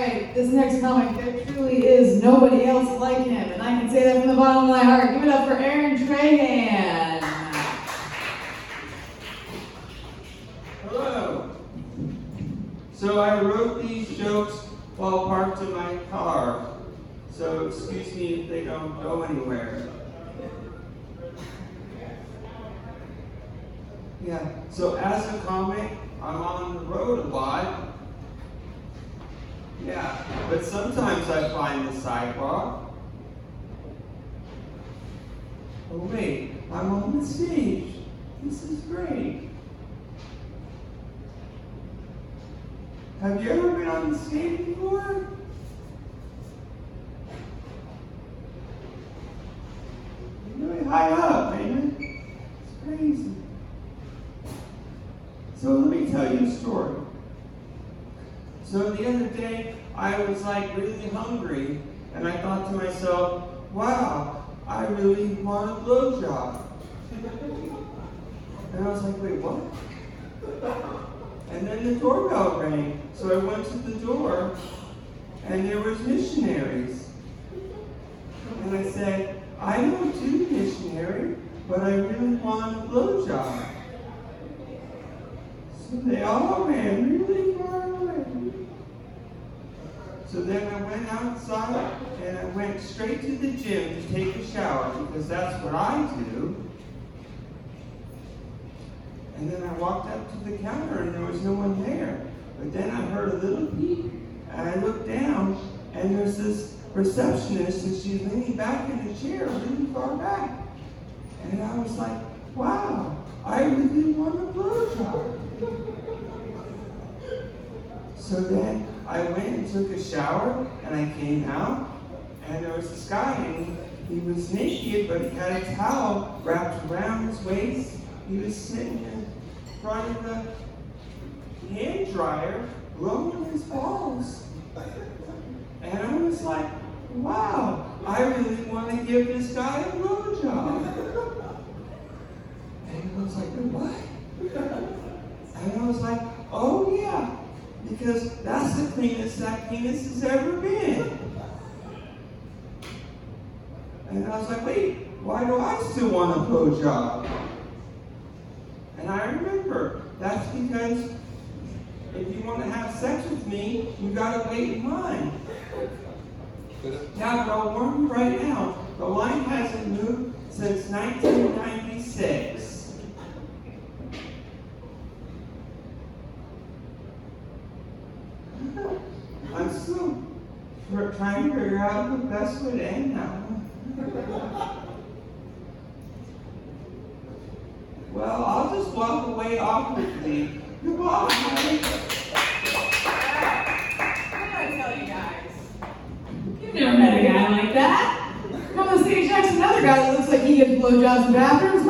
right, this next comic, there truly is nobody else like him, and I can say that from the bottom of my heart. Give it up for Aaron Trahan. Hello. So I wrote these jokes while parked in my car. So excuse me if they don't go anywhere. Yeah, so as a comic, I'm on the road a lot. Yeah, but sometimes I find the sidewalk. Oh wait, I'm on the stage. This is great. Have you ever been on the stage before? You're really high up, man. It's crazy. So let me tell you a story. So the other day, I was like really hungry, and I thought to myself, wow, I really want a blowjob. And I was like, wait, what? And then the doorbell rang. So I went to the door, and there was missionaries. And I said, I don't do missionary, but I really want a blowjob. So they all ran really far away. So then I went outside and I went straight to the gym to take a shower because that's what I do. And then I walked up to the counter and there was no one there. But then I heard a little beep and I looked down and there's this receptionist and she's leaning back in the chair really far back. And I was like, wow, I really want a blowjob. So then I went and took a shower and I came out and there was this guy and he, he was naked but he had a towel wrapped around his waist. He was sitting in front of the hand dryer blowing his balls. And I was like, wow, I really want to give this guy a blowjob. And he was like, what? And I was like, oh yeah, because that's the cleanest that penis has ever been. And I was like, wait, why do I still want a blowjob? And I remember that's because if you want to have sex with me, you gotta wait in line. Now, but I'll warn you right now, the line hasn't moved since 1996. I'm still tr- trying to figure out the best way to end now. Well, I'll just walk away awkwardly. Goodbye. What did I tell you guys? You've never met a guy like that. Come on stage next to another guy that looks like he gets blowjobs in bathrooms. Mike